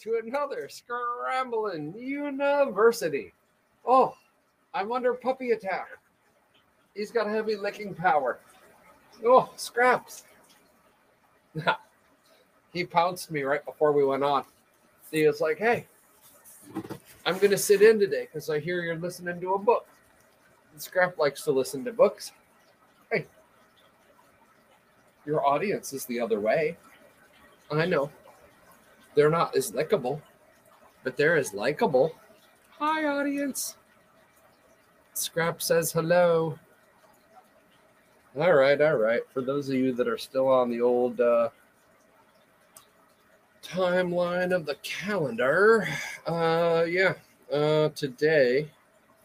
to another Scramblin University. Oh, I'm under puppy attack. He's got heavy licking power. Oh, scraps. he pounced me right before we went on. He was like, hey, I'm going to sit in today because I hear you're listening to a book. And Scrap likes to listen to books. Hey, your audience is the other way. I know. They're not as likable, but they're as likable. Hi, audience. Scrap says hello. All right, all right. For those of you that are still on the old uh, timeline of the calendar, uh, yeah, uh, today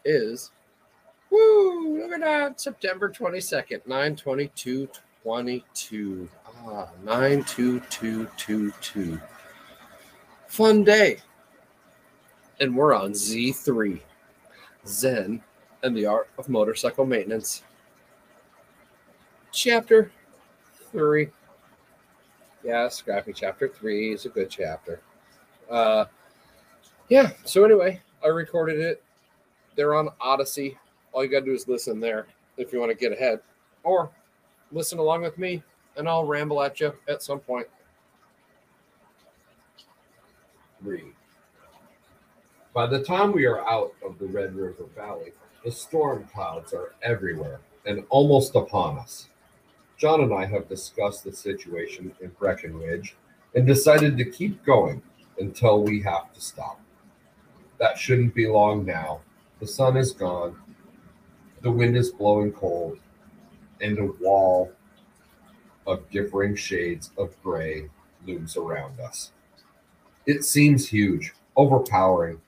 is woo, look at that, September 22nd, 922 22. Ah, 92222. Fun day. And we're on Z3, Zen and the Art of Motorcycle Maintenance. Chapter 3. Yeah, Scrappy Chapter 3 is a good chapter. Uh, yeah, so anyway, I recorded it. They're on Odysee. All you got to do is listen there if you want to get ahead. Or listen along with me, and I'll ramble at you at some point. Three. By the time we are out of the Red River Valley, the storm clouds are everywhere and almost upon us. John and I have discussed the situation in Breckenridge and decided to keep going until we have to stop. That shouldn't be long now. The sun is gone, the wind is blowing cold, and a wall of differing shades of gray looms around us. It seems huge, overpowering.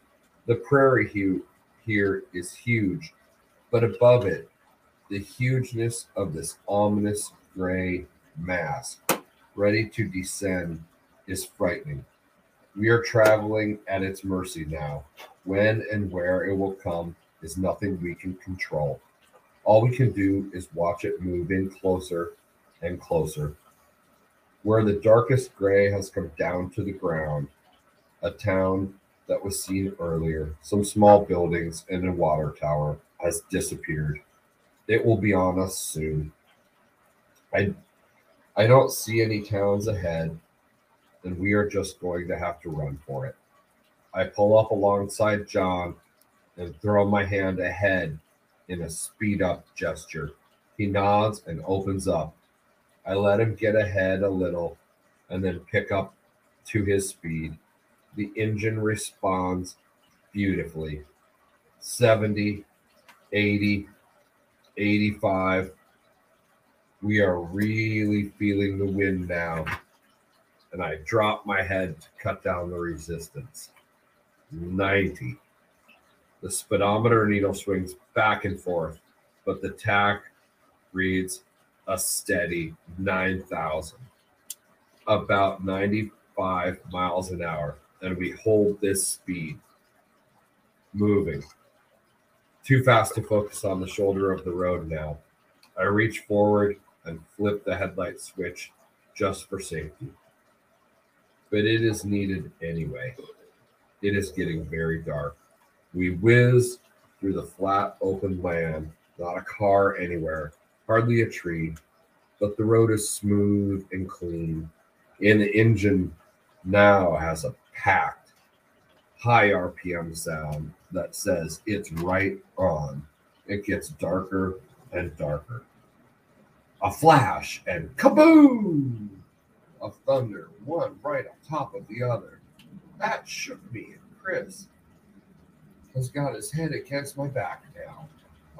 The prairie hue here is huge, but above it, the hugeness of this ominous gray mass ready to descend is frightening. We are traveling at its mercy now. When and where it will come is nothing we can control. All we can do is watch it move in closer and closer. Where the darkest gray has come down to the ground, a town that was seen earlier, some small buildings and a water tower has disappeared. It will be on us soon. I I don't see any towns ahead, and we are just going to have to run for it. I pull up alongside John and throw my hand ahead in a speed up gesture. He nods and opens up. I let him get ahead a little and then pick up to his speed. The engine responds beautifully 70, 80, 85. We are really feeling the wind now. And I drop my head to cut down the resistance. 90. The speedometer needle swings back and forth, but the tach reads a steady 9,000, about 95 miles an hour. And we hold this speed, moving. Too fast to focus on the shoulder of the road now. I reach forward and flip the headlight switch just for safety. But it is needed anyway. It is getting very dark. We whiz through the flat, open land, not a car anywhere, hardly a tree, but the road is smooth and clean. And the engine now has a packed, high RPM sound that says it's right on. It gets darker and darker. A flash and kaboom of thunder, one right on top of the other. That shook me, and Chris has got his head against my back now.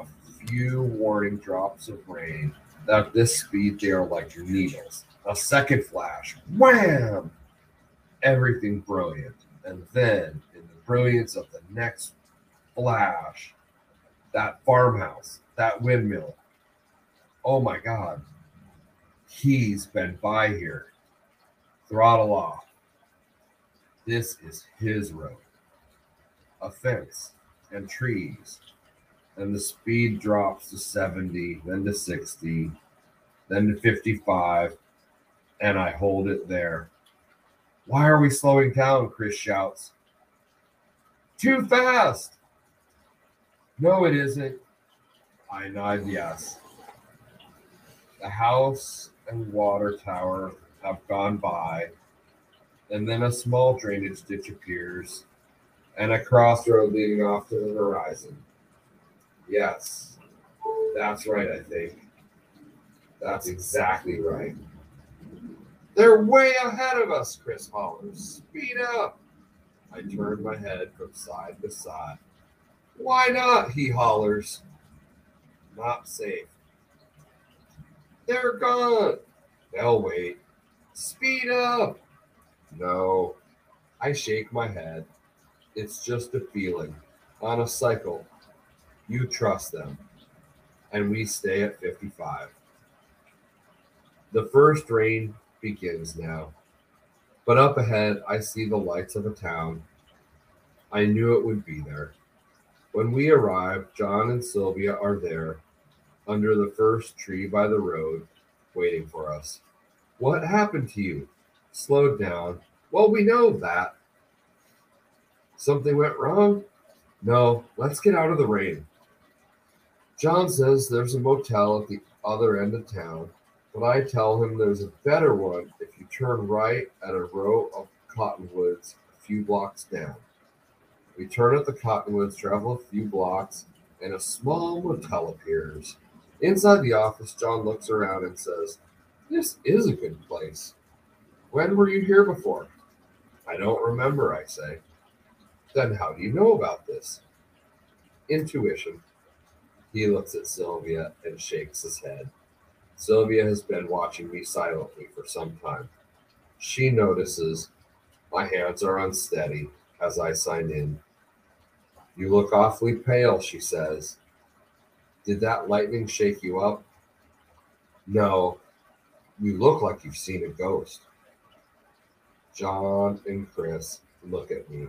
A few warning drops of rain. At this speed, they are like needles. A second flash, wham! Everything brilliant. And then, in the brilliance of the next flash, that farmhouse, that windmill. Oh my God. He's been by here. Throttle off. This is his road. A fence and trees. And the speed drops to 70, then to 60, then to 55. And I hold it there. Why are we slowing down? Chris shouts. Too fast. No, it isn't. I nod yes. The house and water tower have gone by, and then a small drainage ditch appears, and a crossroad leading off to the horizon. Yes, that's right, I think. That's exactly right. They're way ahead of us, Chris hollers. Speed up. I turn my head from side to side. Why not? He hollers. Not safe. They're gone. They'll wait. Speed up. No. I shake my head. It's just a feeling. On a cycle. You trust them. And we stay at 55. The first rain begins now. But up ahead, I see the lights of a town. I knew it would be there. When we arrive, John and Sylvia are there, under the first tree by the road, waiting for us. What happened to you? Slowed down. Well, we know that. Something went wrong? No, let's get out of the rain. John says there's a motel at the other end of town, but I tell him there's a better one if you turn right at a row of cottonwoods a few blocks down. We turn at the cottonwoods, travel a few blocks, and a small motel appears. Inside the office, John looks around and says, This is a good place. When were you here before? I don't remember, I say. Then how do you know about this? Intuition. He looks at Sylvia and shakes his head. Sylvia has been watching me silently for some time. She notices my hands are unsteady as I sign in. You look awfully pale, she says. Did that lightning shake you up? No. You look like you've seen a ghost. John and Chris look at me,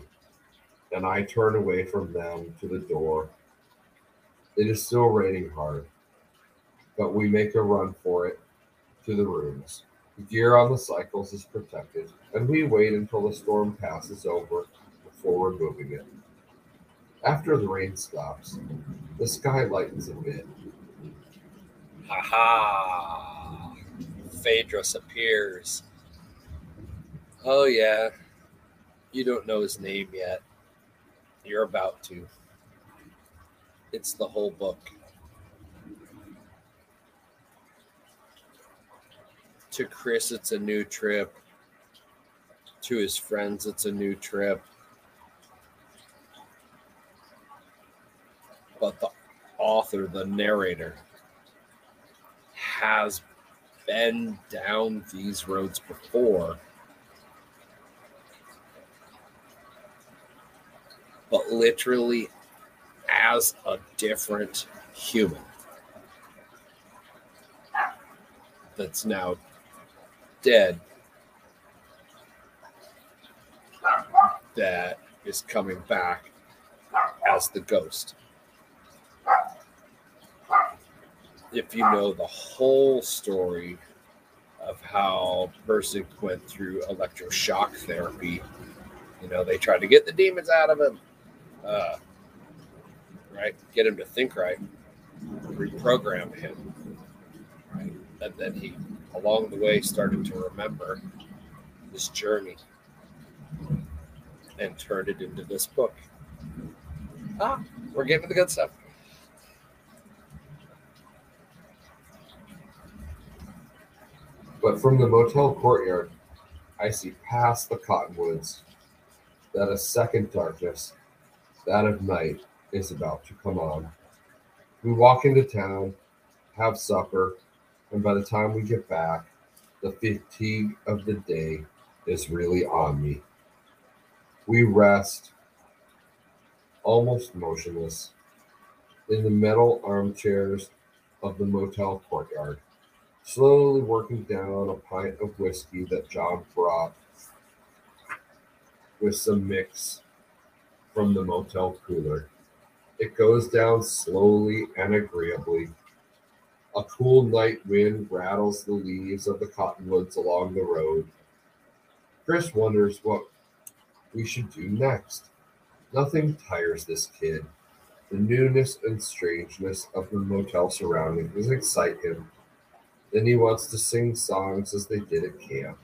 and I turn away from them to the door. It is still raining hard, but we make a run for it to the rooms. The gear on the cycles is protected, and we wait until the storm passes over before removing it. After the rain stops, the sky lightens a bit. Ha ha! Phaedrus appears. Oh, yeah. You don't know his name yet. You're about to. It's the whole book. To Chris, it's a new trip. To his friends, it's a new trip. But the author, the narrator, has been down these roads before. But literally as a different human that's now dead that is coming back as the ghost. If you know the whole story of how person went through electroshock therapy, you know, they tried to get the demons out of him, uh, right? Get him to think right, reprogram him, right? And then he, along the way, started to remember this journey and turned it into this book. Ah, we're getting to the good stuff. But from the motel courtyard, I see past the cottonwoods that a second darkness, that of night, is about to come on. We walk into town, have supper, and by the time we get back, the fatigue of the day is really on me. We rest, almost motionless, in the metal armchairs of the motel courtyard, slowly working down a pint of whiskey that John brought with some mix from the motel cooler. It goes down slowly and agreeably. A cool night wind rattles the leaves of the cottonwoods along the road. Chris wonders what we should do next. Nothing tires this kid. The newness and strangeness of the motel surroundings excite him. Then he wants to sing songs as they did at camp.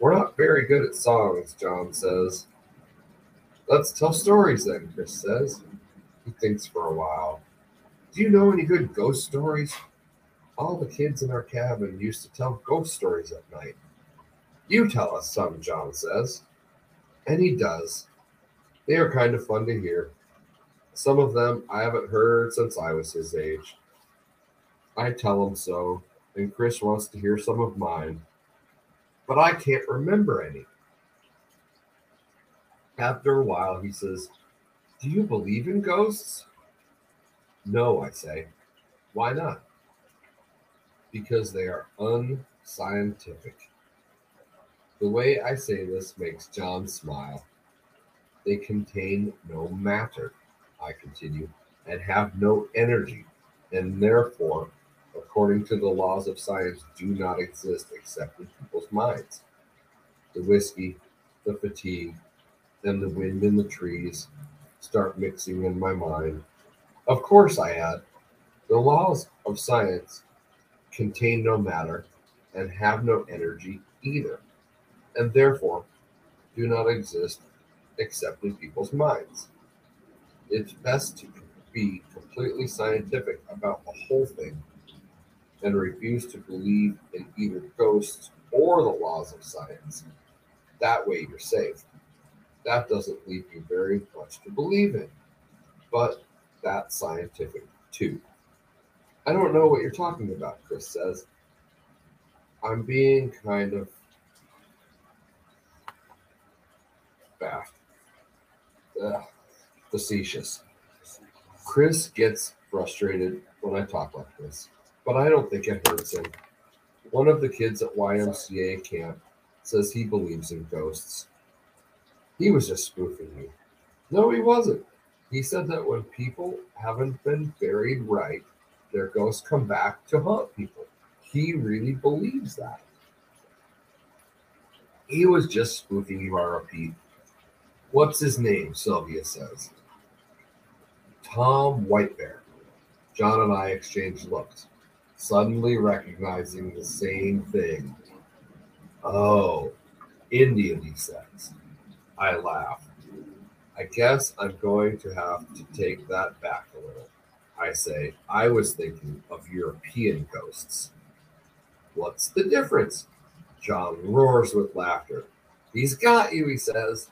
We're not very good at songs, John says. Let's tell stories then, Chris says. He thinks for a while. Do you know any good ghost stories? All the kids in our cabin used to tell ghost stories at night. You tell us some, John says. And he does. They are kind of fun to hear. Some of them I haven't heard since I was his age. I tell him so, and Chris wants to hear some of mine. But I can't remember any. After a while, he says, Do you believe in ghosts? No, I say. Why not? Because they are unscientific. The way I say this makes John smile. They contain no matter, I continue, and have no energy, and therefore, according to the laws of science, do not exist except in people's minds. The whiskey, the fatigue, and the wind in the trees start mixing in my mind. Of course, I add, the laws of science contain no matter and have no energy either, and therefore do not exist except in people's minds. It's best to be completely scientific about the whole thing and refuse to believe in either ghosts or the laws of science. That way you're safe. That doesn't leave you very much to believe in, but that's scientific too. I don't know what you're talking about, Chris says. I'm being kind of back. Ugh, facetious. Chris gets frustrated when I talk like this, but I don't think it hurts him. One of the kids at YMCA camp says he believes in ghosts. He was just spoofing me. No, he wasn't. He said that when people haven't been buried right, their ghosts come back to haunt people. He really believes that. He was just spoofing you, repeat. What's his name? Sylvia says. Tom Whitebear. John and I exchange looks, suddenly recognizing the same thing. Oh, Indian, he says. I laugh. I guess I'm going to have to take that back a little. I say, I was thinking of European ghosts. What's the difference? John roars with laughter. He's got you, he says.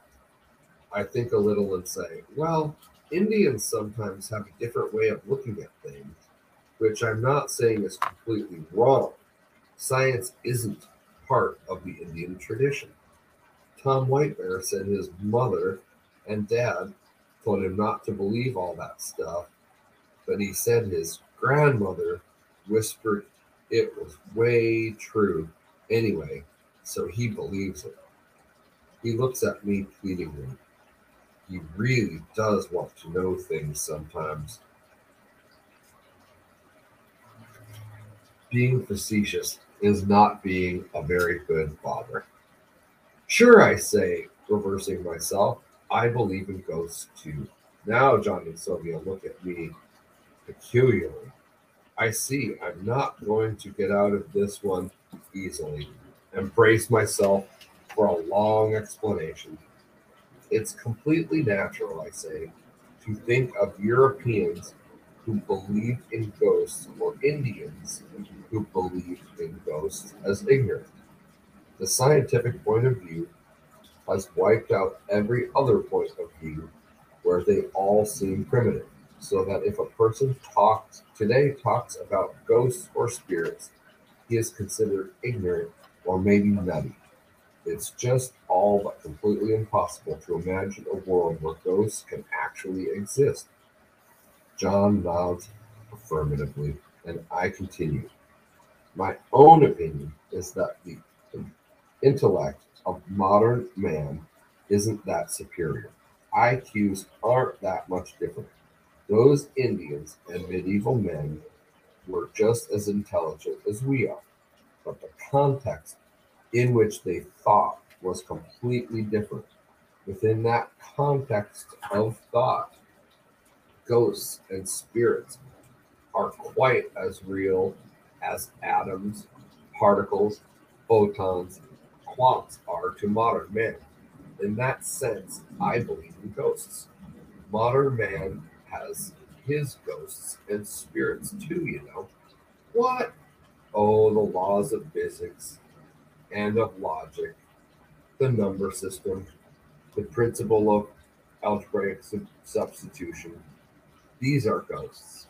I think a little and say, well, Indians sometimes have a different way of looking at things, which I'm not saying is completely wrong. Science isn't part of the Indian tradition. Tom Whitebear said his mother and dad told him not to believe all that stuff, but he said his grandmother whispered it was way true anyway, so he believes it. He looks at me pleadingly. He really does want to know things sometimes. Being facetious is not being a very good father. Sure, I say, reversing myself, I believe in ghosts too. Now, John and Sylvia look at me peculiarly. I see I'm not going to get out of this one easily and brace myself for a long explanation. It's completely natural, I say, to think of Europeans who believe in ghosts or Indians who believe in ghosts as ignorant. The scientific point of view has wiped out every other point of view where they all seem primitive. So that if a person talks today talks about ghosts or spirits, he is considered ignorant or maybe nutty. It's just all but completely impossible to imagine a world where ghosts can actually exist. John nods affirmatively, and I continue. My own opinion is that the intellect of modern man isn't that superior. IQs aren't that much different. Those Indians and medieval men were just as intelligent as we are, but the context in which they thought was completely different. Within that context of thought, ghosts and spirits are quite as real as atoms, particles, photons, quanta are to modern man. In that sense, I believe in ghosts. Modern man has his ghosts and spirits too, you know. What? Oh, the laws of physics and of logic, the number system, the principle of algebraic sub- substitution. These are ghosts.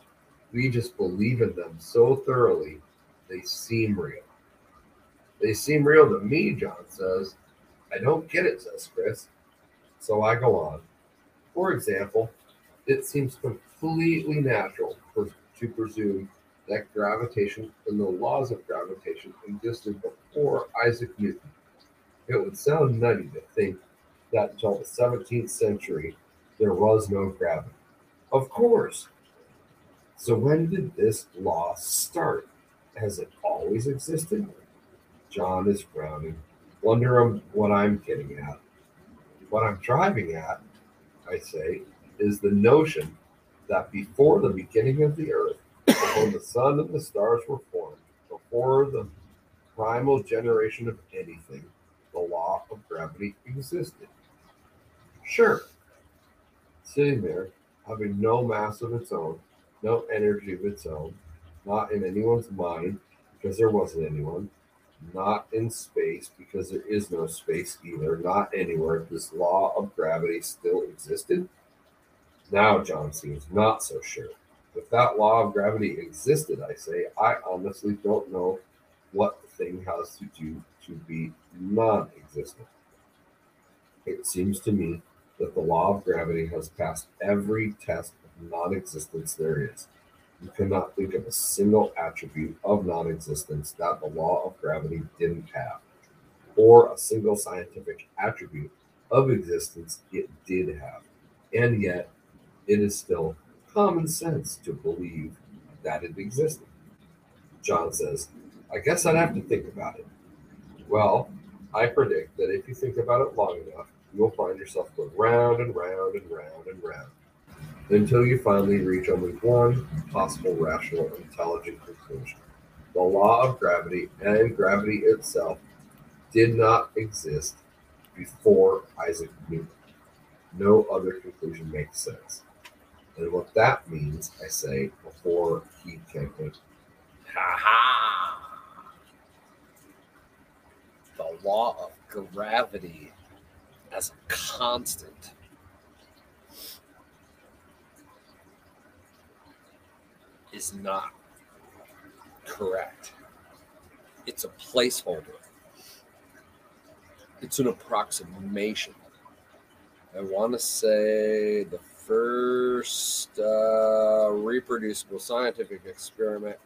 We just believe in them so thoroughly, they seem real. They seem real to me, John says. I don't get it, says Chris. So I go on. For example, it seems completely natural for, to presume that gravitation and the laws of gravitation existed before Isaac Newton. It would sound nutty to think that until the 17th century there was no gravity. Of course. So when did this law start? Has it always existed? John is frowning. Wonder what I'm getting at. What I'm driving at, I say, is the notion that before the beginning of the earth, before the sun and the stars were formed, before the primal generation of anything, the law of gravity existed. Sure. Sitting there, having no mass of its own, no energy of its own, not in anyone's mind, because there wasn't anyone, not in space, because there is no space either, not anywhere, this law of gravity still existed. Now John seems not so sure. If that law of gravity existed, I say, I honestly don't know what the thing has to do to be non existent. It seems to me that the law of gravity has passed every test of non existence there is. You cannot think of a single attribute of non existence that the law of gravity didn't have, or a single scientific attribute of existence it did have. And yet, it is still common sense to believe that it existed. John says, I guess I'd have to think about it. Well, I predict that if you think about it long enough, you'll find yourself going round and round and round and round until you finally reach only one possible rational, intelligent conclusion. The law of gravity and gravity itself did not exist before Isaac Newton. No other conclusion makes sense. And what that means, I say, before he can think. Ha ha! The law of gravity as a constant. Is not correct. It's a placeholder. It's an approximation. I want to say the first uh, reproducible scientific experiment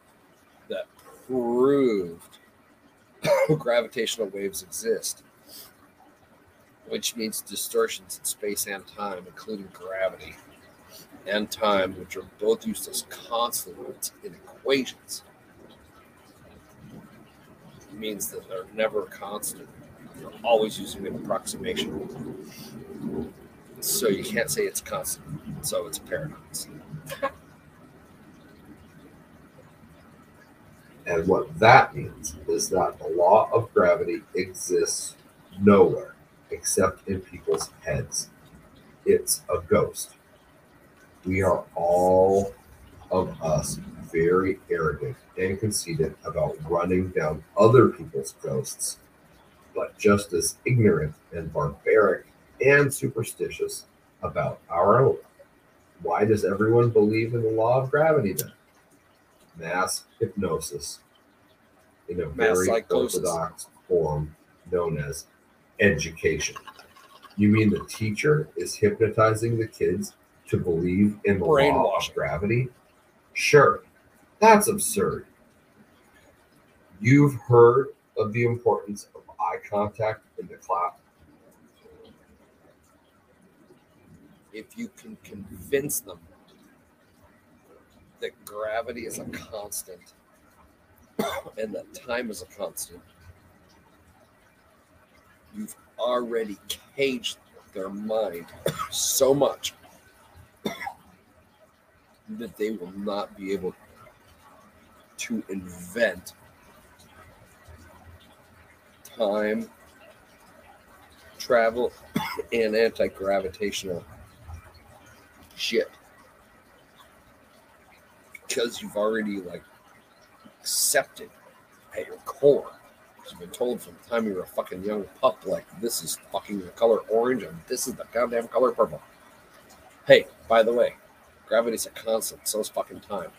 that proved gravitational waves exist, which means distortions in space and time, including gravity and time, which are both used as constants in equations. It means that they're never constant. You're always using an approximation. So you can't say it's constant. So it's a paradox. And what that means is that the law of gravity exists nowhere except in people's heads. It's a ghost. We are all of us very arrogant and conceited about running down other people's ghosts, but just as ignorant and barbaric and superstitious about our own. Why does everyone believe in the law of gravity then? Mass hypnosis in a very orthodox form known as education. You mean the teacher is hypnotizing the kids to believe in the law of gravity? Sure, that's absurd. You've heard of the importance of eye contact in the class. If you can convince them that gravity is a constant and that time is a constant, you've already caged their mind so much that they will not be able to invent time travel and anti-gravitational shit. Because you've already like accepted at your core. You've been told from the time you were a fucking young pup like this is fucking the color orange and this is the goddamn color purple. Hey by the way gravity's a constant. So is fucking time.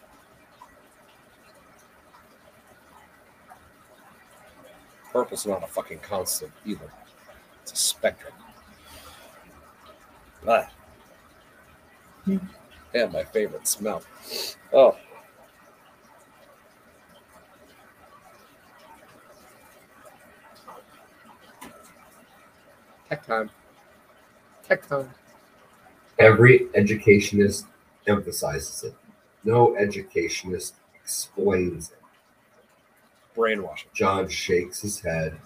Purple's not a fucking constant either. It's a spectrum. But yeah, my favorite smell. Oh. Tech time. Tech time. Every educationist emphasizes it. No educationist explains it. Brainwashing. John shakes his head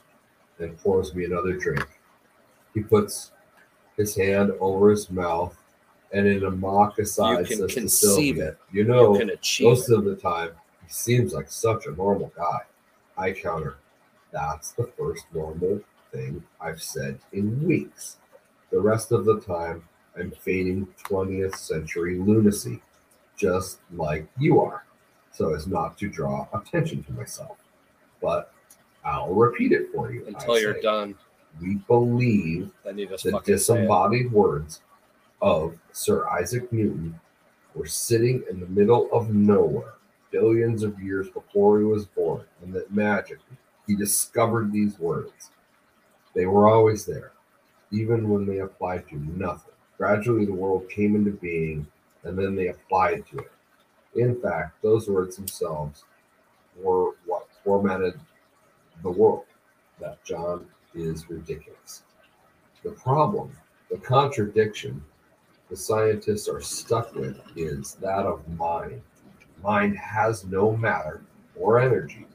and pours me another drink. He puts his hand over his mouth and in a mock aside can says to conceive it. You know, you can most it. of the time he seems like such a normal guy. I counter, that's the first normal thing I've said in weeks. The rest of the time I'm feigning 20th century lunacy, just like you are, so as not to draw attention to myself. But I'll repeat it for you. I until you're say. done. We believe the fucking say it. disembodied words of Sir Isaac Newton were sitting in the middle of nowhere billions of years before he was born, and that magically he discovered these words. They were always there, even when they applied to nothing. Gradually, the world came into being, and then they applied to it. In fact, those words themselves were what formatted the world. That John is ridiculous. The problem, the contradiction the scientists are stuck with is that of mind. Mind has no matter or energy,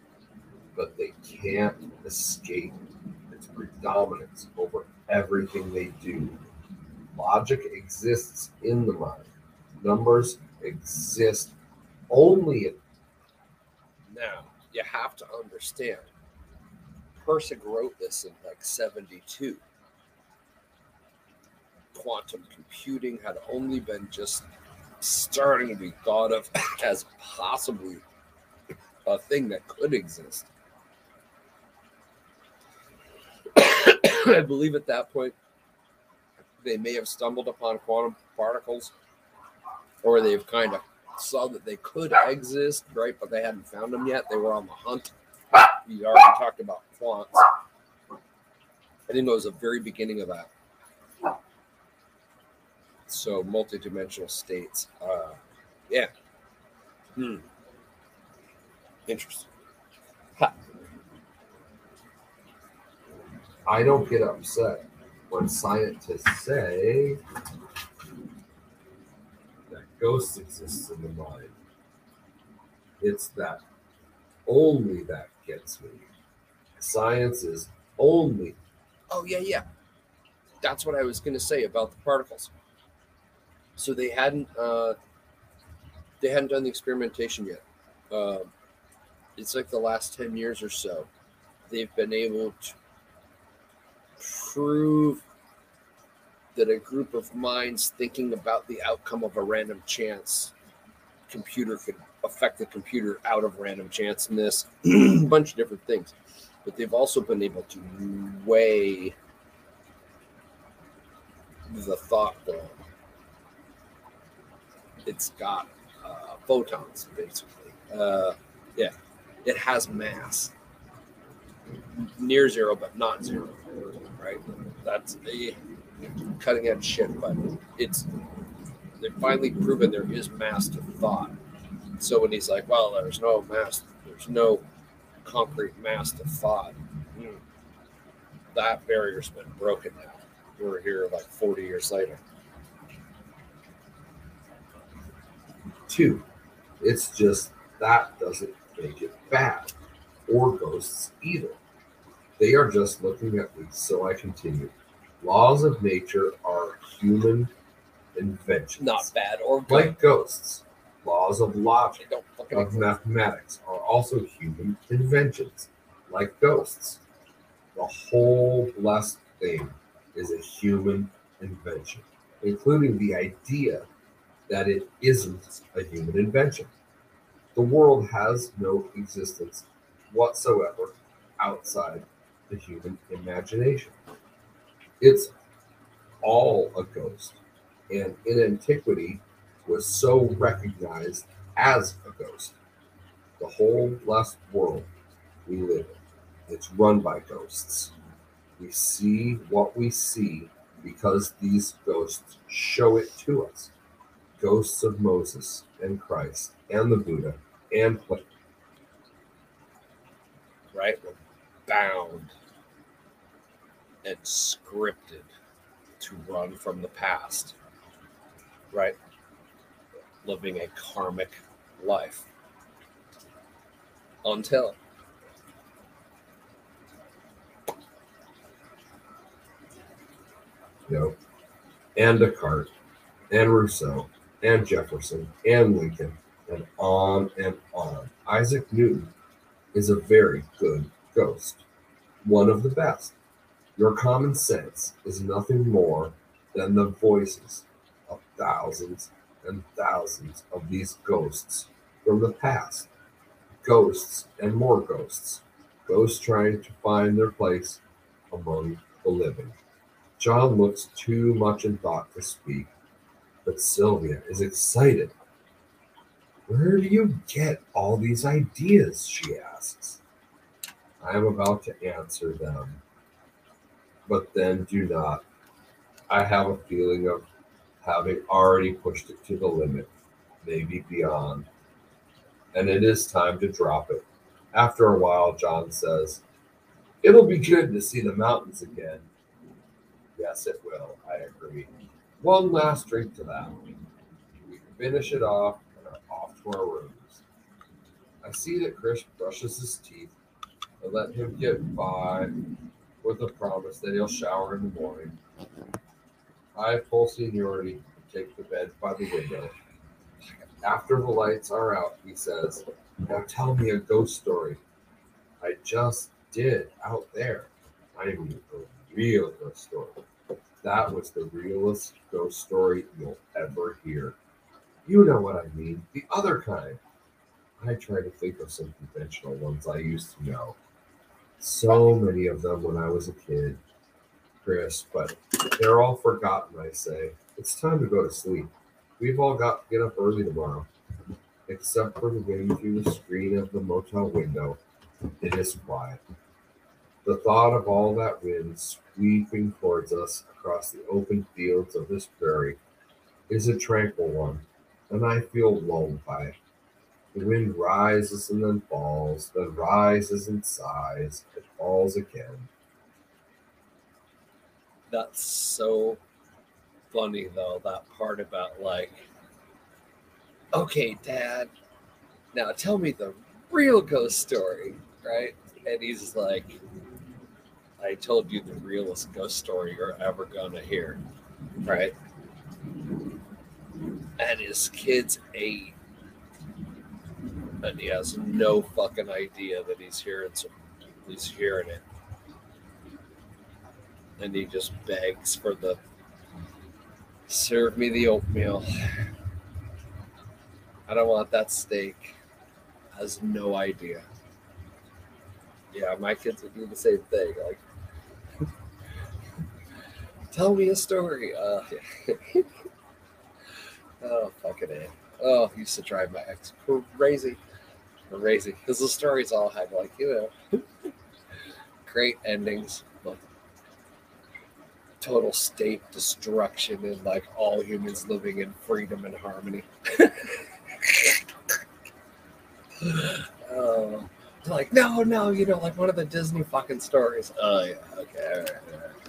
but they can't escape its predominance over everything they do. Logic exists in the mind. Numbers exist only in Now, you have to understand. Pirsig wrote this in like 72. Quantum computing had only been just starting to be thought of as possibly a thing that could exist. I believe at that point they may have stumbled upon quantum particles or they've kind of saw that they could exist, right? But they hadn't found them yet. They were on the hunt. We already talked about quants. I think it was the very beginning of that. So multidimensional states. Uh, yeah. Hmm. Interesting. I don't get upset when scientists say that ghosts exist in the mind. It's that only that gets me. Science is only Oh yeah, yeah. That's what I was going to say about the particles. So they hadn't uh, they hadn't done the experimentation yet. Um it's like the last ten years or so. They've been able to prove that a group of minds thinking about the outcome of a random chance computer could affect the computer out of random chanceness, a bunch of different things. But they've also been able to weigh the thought bomb. It's got uh, photons, basically. Uh, yeah, it has mass. Near zero, but not zero. Right? That's a cutting edge shit, but it's they've finally proven there is mass to thought. So when he's like, well, there's no mass, there's no concrete mass to thought, that barrier's been broken now. We're here like 40 years later. Two. It's just that doesn't make it bad or ghosts either. They are just looking at me, so I continue. Laws of nature are human inventions. Not bad or good. like ghosts. Laws of logic They don't fucking of exist. mathematics are also human inventions, like ghosts. The whole blessed thing is a human invention, including the idea that it isn't a human invention. The world has no existence whatsoever outside the human imagination. It's all a ghost, and in antiquity was so recognized as a ghost. The whole blessed world we live in, it's run by ghosts. We see what we see because these ghosts show it to us. Ghosts of Moses and Christ and the Buddha and Plato. right? We're bound and scripted to run from the past, right? Living a karmic life until you know, and Descartes, and Rousseau, and Jefferson, and Lincoln, and on and on. Isaac Newton is a very good ghost, one of the best. Your common sense is nothing more than the voices of thousands and thousands of these ghosts from the past. Ghosts and more ghosts. Ghosts trying to find their place among the living. John looks too much in thought to speak, but Sylvia is excited. Where do you get all these ideas? she asks. I am about to answer them, but then do not. I have a feeling of having already pushed it to the limit, maybe beyond, and it is time to drop it. After a while, John says, It'll be good to see the mountains again. Yes, it will. I agree. One last drink to that. We finish it off and are off to our rooms. I see that Chris brushes his teeth and let him get by with the promise that he'll shower in the morning. I full seniority and take the bed by the window. After the lights are out, he says, Now tell me a ghost story. I just did out there. I mean, a real ghost story. That was the realest ghost story you'll ever hear. You know what I mean, the other kind. I try to think of some conventional ones I used to know. So many of them when I was a kid, Chris, but they're all forgotten, I say. It's time to go to sleep. We've all got to get up early tomorrow. Except for the wind through the screen of the motel window, it is quiet. The thought of all that wind sweeping towards us across the open fields of this prairie is a tranquil one, and I feel lulled by it. The wind rises and then falls, then rises and sighs, and falls again. That's so funny though, that part about like, okay, dad, now tell me the real ghost story, right? And he's like, I told you the realest ghost story you're ever gonna hear, right? And his kid's eight, and he has no fucking idea that he's hearing some, he's hearing it and he just begs for the serve me the oatmeal. I don't want that steak. Has no idea. Yeah, my kids would do the same thing. Like, tell me a story. Uh, oh, fucking it. Oh, used to drive my ex crazy. Crazy. Because the stories all had, like, you know, great endings. But total state destruction and like all humans living in freedom and harmony. oh, like no, no, you know, like one of the Disney fucking stories. Oh yeah, okay, all right, all right.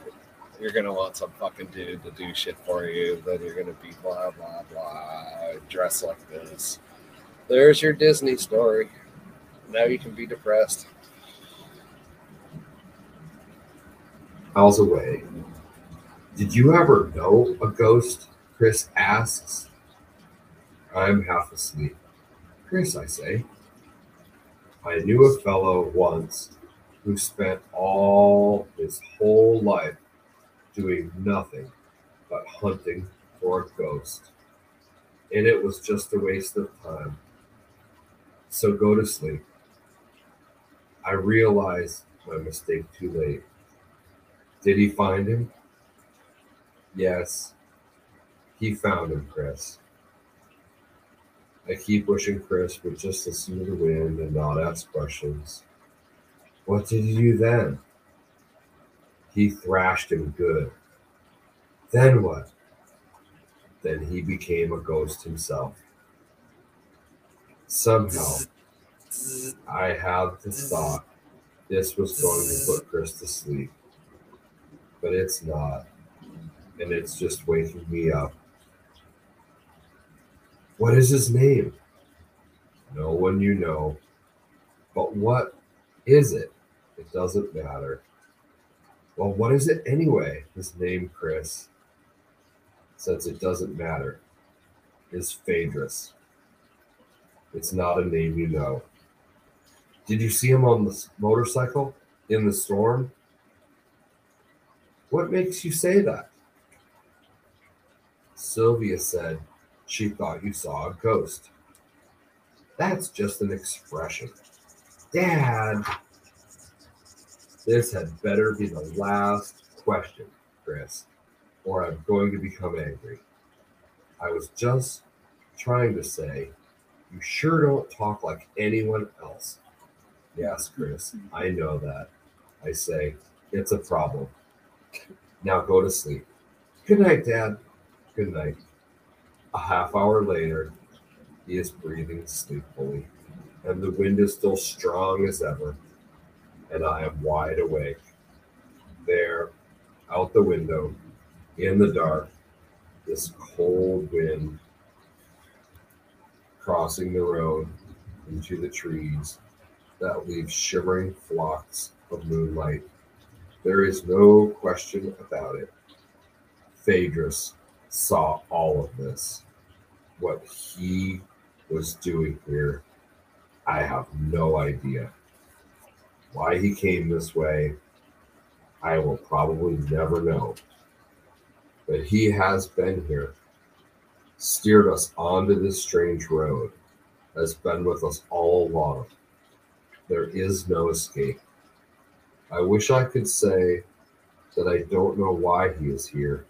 You're gonna want some fucking dude to do shit for you. Then you're gonna be blah blah blah, dress like this. There's your Disney story. Now you can be depressed. miles away. Did you ever know a ghost? Chris asks. I'm half asleep. Chris, I say. I knew a fellow once who spent all his whole life doing nothing but hunting for a ghost. And it was just a waste of time. So go to sleep. I realized my mistake too late. Did he find him? Yes, he found him, Chris. I keep wishing Chris would just listen to the wind and not ask questions. What did he do then? He thrashed him good. Then what? Then he became a ghost himself. Somehow, I had the thought this was going to put Chris to sleep, but it's not, and it's just waking me up. What is his name? No one you know. But what is it? It doesn't matter. Well, what is it anyway? His name, Chris, since it doesn't matter, is Phaedrus. It's not a name you know. Did you see him on the motorcycle in the storm? What makes you say that? Sylvia said she thought you saw a ghost. That's just an expression. Dad, this had better be the last question, Chris, or I'm going to become angry. I was just trying to say, you sure don't talk like anyone else. Yes, Chris, I know that. I say, it's a problem. Now go to sleep. Good night, Dad. Good night. A half hour later, he is breathing sleepfully, and the wind is still strong as ever, and I am wide awake. There, out the window, in the dark, this cold wind crossing the road into the trees that leave shimmering flocks of moonlight. There is no question about it. Phaedrus saw all of this. What he was doing here, I have no idea. Why he came this way, I will probably never know. But he has been here, steered us onto this strange road, has been with us all along. There is no escape. I wish I could say that I don't know why he is here,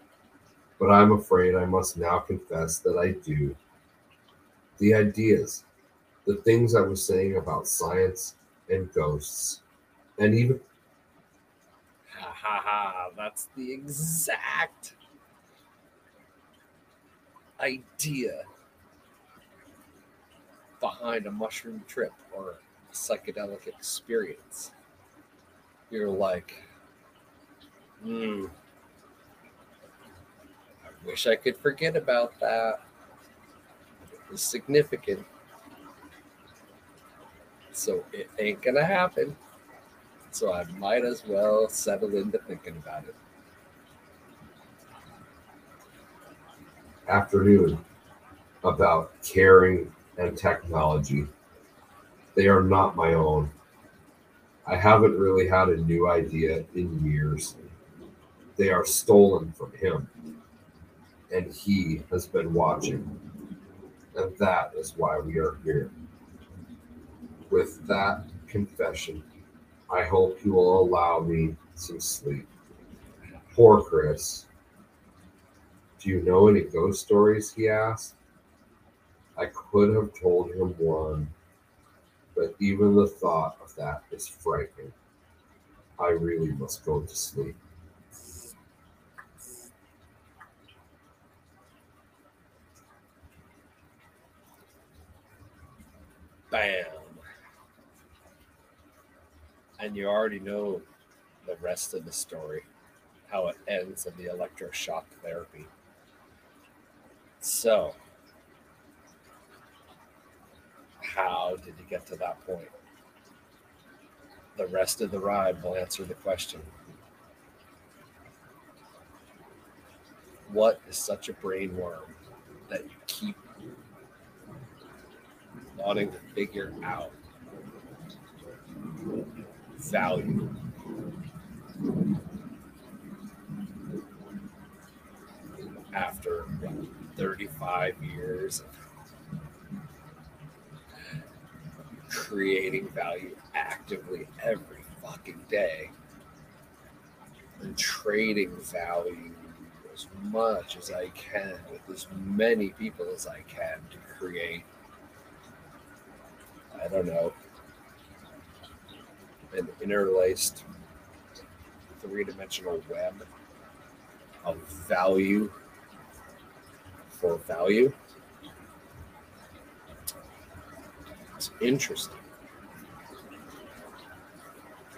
but I'm afraid I must now confess that I do. The ideas, the things I was saying about science and ghosts, and even Ha ha ha. That's the exact idea behind a mushroom trip or a psychedelic experience. You're like, hmm, I wish I could forget about that. It was significant. So it ain't gonna happen. So I might as well settle into thinking about it. afternoon about caring and technology. They are not my own. I haven't really had a new idea in years. They are stolen from him, and he has been watching. And that is why we are here. With that confession, I hope you will allow me some sleep. Poor Chris. Do you know any ghost stories? He asked. I could have told him one, but even the thought of that is frightening. I really must go to sleep. Bam. And you already know the rest of the story, how it ends in the electroshock therapy. So, how did you get to that point? The rest of the ride will answer the question. what is such a brain worm that you keep wanting to figure out value? After 35 years of creating value actively every fucking day and trading value as much as I can with as many people as I can to create, I don't know, an interlaced three dimensional web of value for value. It's interesting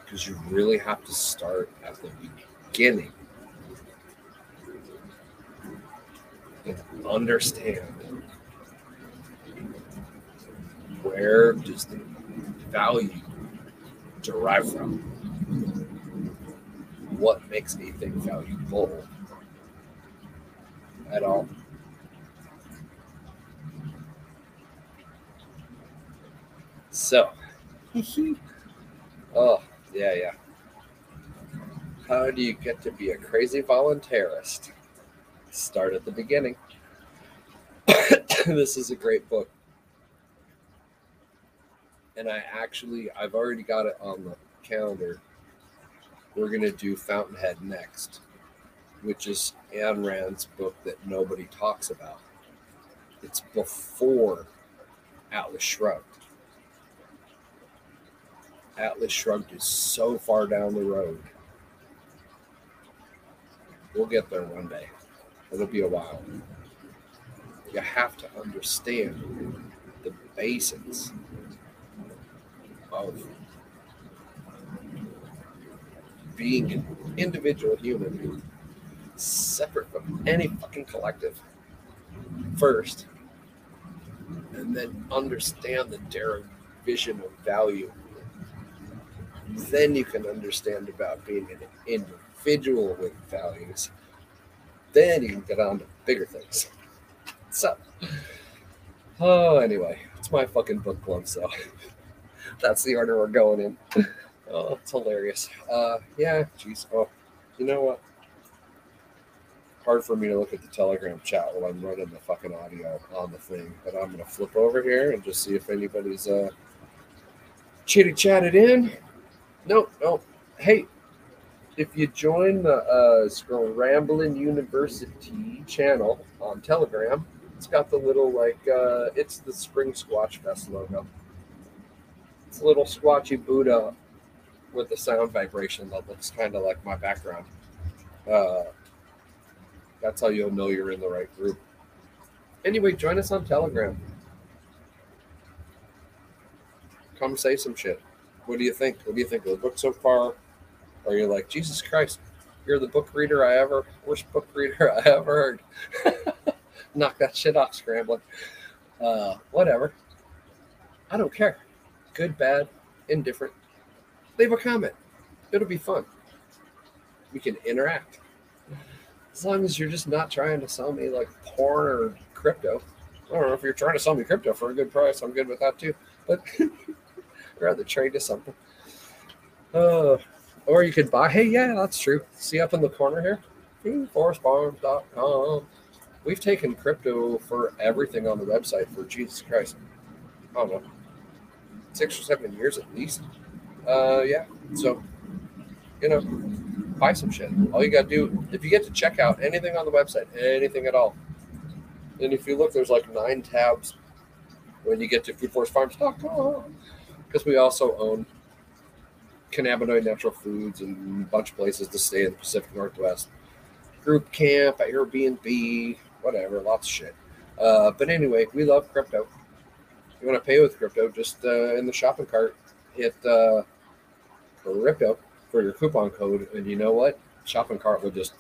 because you really have to start at the beginning and understand where does the value derive from? What makes anything valuable at all? So, oh, yeah, yeah. How do you get to be a crazy voluntarist? Start at the beginning. this is a great book. And I actually, I've already got it on the calendar. We're to do Fountainhead next, which is Ayn Rand's book that nobody talks about. It's before Atlas Shrugged. Atlas Shrugged is so far down the road. We'll get there one day. It'll be a while. You have to understand the basics of being an individual human separate from any fucking collective first and then understand the derivation of value then you can understand about being an individual with values. Then you can get on to bigger things. So, oh, anyway, it's my fucking book club, so that's the order we're going in. Oh, it's hilarious. Uh, yeah, jeez. Oh, you know what? Hard for me to look at the Telegram chat while I'm running the fucking audio on the thing, but I'm gonna flip over here and just see if anybody's uh chitty chatted in. No, no. Hey, if you join the uh, Scramblin' University channel on Telegram, it's got the little like uh, it's the Spring Squatch Fest logo. It's a little squatchy Buddha with the sound vibration that looks kind of like my background. Uh, that's how you'll know you're in the right group. Anyway, join us on Telegram. Come say some shit. What do you think? What do you think of the book so far? Are you like, Jesus Christ, you're the book reader I ever, worst book reader I ever heard? Knock that shit off, Scramblin. Uh, whatever. I don't care. Good, bad, indifferent. Leave a comment. It'll be fun. We can interact. As long as you're just not trying to sell me like porn or crypto. I don't know if you're trying to sell me crypto for a good price. I'm good with that too. But rather trade to something. Uh, or you could buy. Hey, yeah, that's true. See up in the corner here, forestfarms.com. We've taken crypto for everything on the website for Jesus Christ. I don't know, six or seven years at least. Uh, yeah. So, you know, buy some shit. All you got to do, if you get to check out anything on the website, anything at all, and if you look, there's like nine tabs when you get to foodforestfarms.com because we also own cannabinoid natural foods and a bunch of places to stay in the Pacific Northwest. Group camp, Airbnb, whatever, lots of shit. Uh, but anyway, we love crypto. You want to pay with crypto, just uh, in the shopping cart, hit uh, crypto for your coupon code, and you know what? Shopping cart will just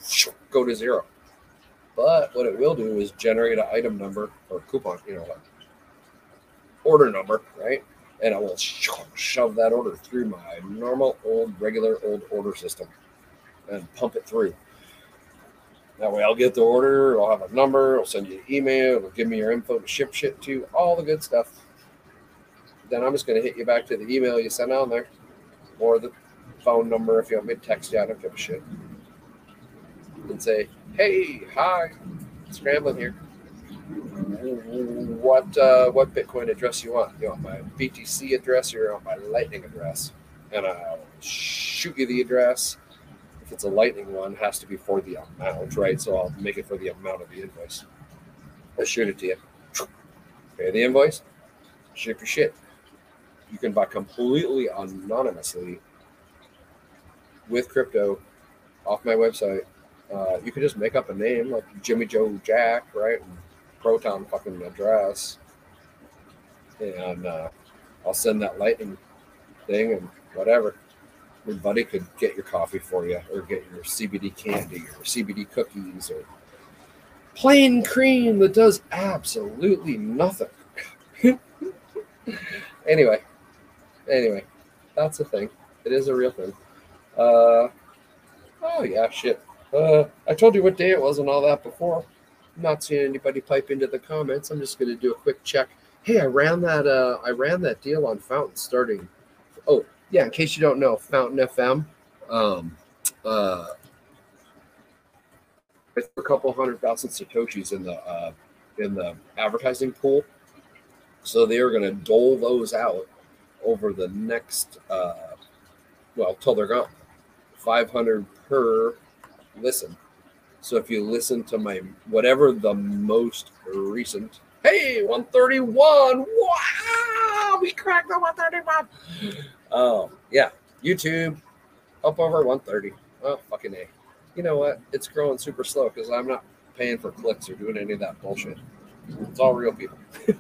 go to zero. But what it will do is generate an item number or coupon, you know, order number, right? and I will shove that order through my normal old regular old order system and pump it through. That way I'll get the order, I'll have a number, I'll send you an email, it'll give me your info to ship shit to, all the good stuff. Then I'm just gonna hit you back to the email you sent on there. Or the phone number if you want me to text you, I don't give a shit. And say, hey, hi, Scramblin here. What uh, what Bitcoin address you want? You want my BTC address or you want my Lightning address? And I'll shoot you the address. If it's a Lightning one, it has to be for the amount, right? So I'll make it for the amount of the invoice. I'll shoot it to you. Pay the invoice, ship your shit. You can buy completely anonymously with crypto off my website. Uh, you can just make up a name like Jimmy Joe Jack, right? And Proton fucking address. And uh, I'll send that lightning thing and whatever. Your buddy could get your coffee for you or get your CBD candy or CBD cookies or plain cream that does absolutely nothing. anyway, anyway, that's a thing. It is a real thing. Uh, oh yeah, shit. Uh, I told you what day it was and all that before. I'm not seeing anybody pipe into the comments. I'm just going to do a quick check. Hey, I ran that. Uh, I ran that deal on Fountain starting. Oh yeah, in case you don't know, Fountain FM. Um, uh, it's a couple hundred thousand satoshis in the uh, in the advertising pool, so they are going to dole those out over the next uh, well till they're gone. Five hundred per listen. So if you listen to my whatever the most recent, hey, 131. Wow, we cracked the 131. Oh, yeah. YouTube up over 130. Oh, fucking A. You know what? It's growing super slow because I'm not paying for clicks or doing any of that bullshit. It's all real people.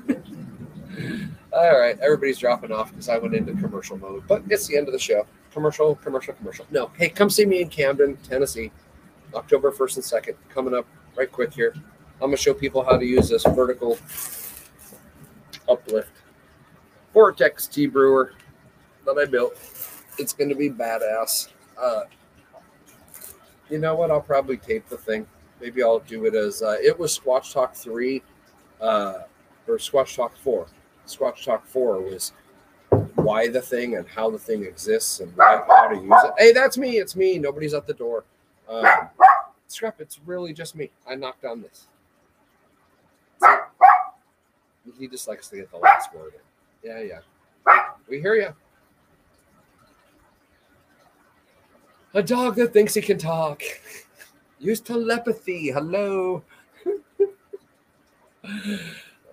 all right, everybody's dropping off because I went into commercial mode, but it's the end of the show. Commercial, commercial, commercial. No, hey, come see me in Camden, Tennessee. October 1st and 2nd, coming up right quick here. I'm going to show people how to use this vertical uplift Vortex tea brewer that I built. It's going to be badass. Uh, you know what? I'll probably tape the thing. Maybe I'll do it as uh, it was Squatch Talk 3 uh, or Squatch Talk 4. Squatch Talk 4 was why the thing and how the thing exists and why, how to use it. Hey, that's me. It's me. Nobody's at the door. Um, Scrap, it's really just me. I knocked on this. He just likes to get the last word in. Yeah, yeah. We hear you. A dog that thinks he can talk. Use telepathy. Hello.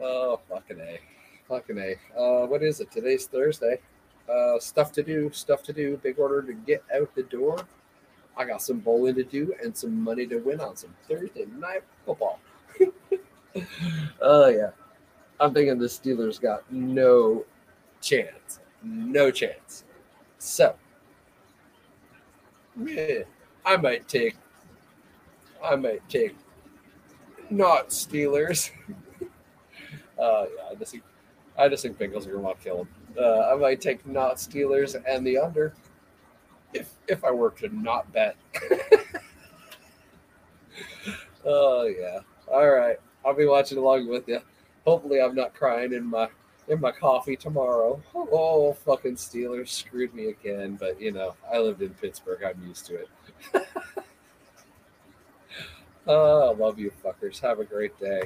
oh, fucking A. Fucking A. Uh, what is it? Today's Thursday. Uh, stuff to do, stuff to do. Big order to get out the door. I got some bowling to do and some money to win on some Thursday night football. Oh yeah. I'm thinking the Steelers got no chance. No chance. So yeah, I might take I might take not Steelers. uh yeah, I just think Bengals are gonna kill them. Uh, I might take not Steelers and the under if if I were to not bet. oh yeah. All right. I'll be watching along with you. Hopefully I'm not crying in my in my coffee tomorrow. Oh fucking Steelers screwed me again, but you know, I lived in Pittsburgh. I'm used to it. oh, love you fuckers. Have a great day.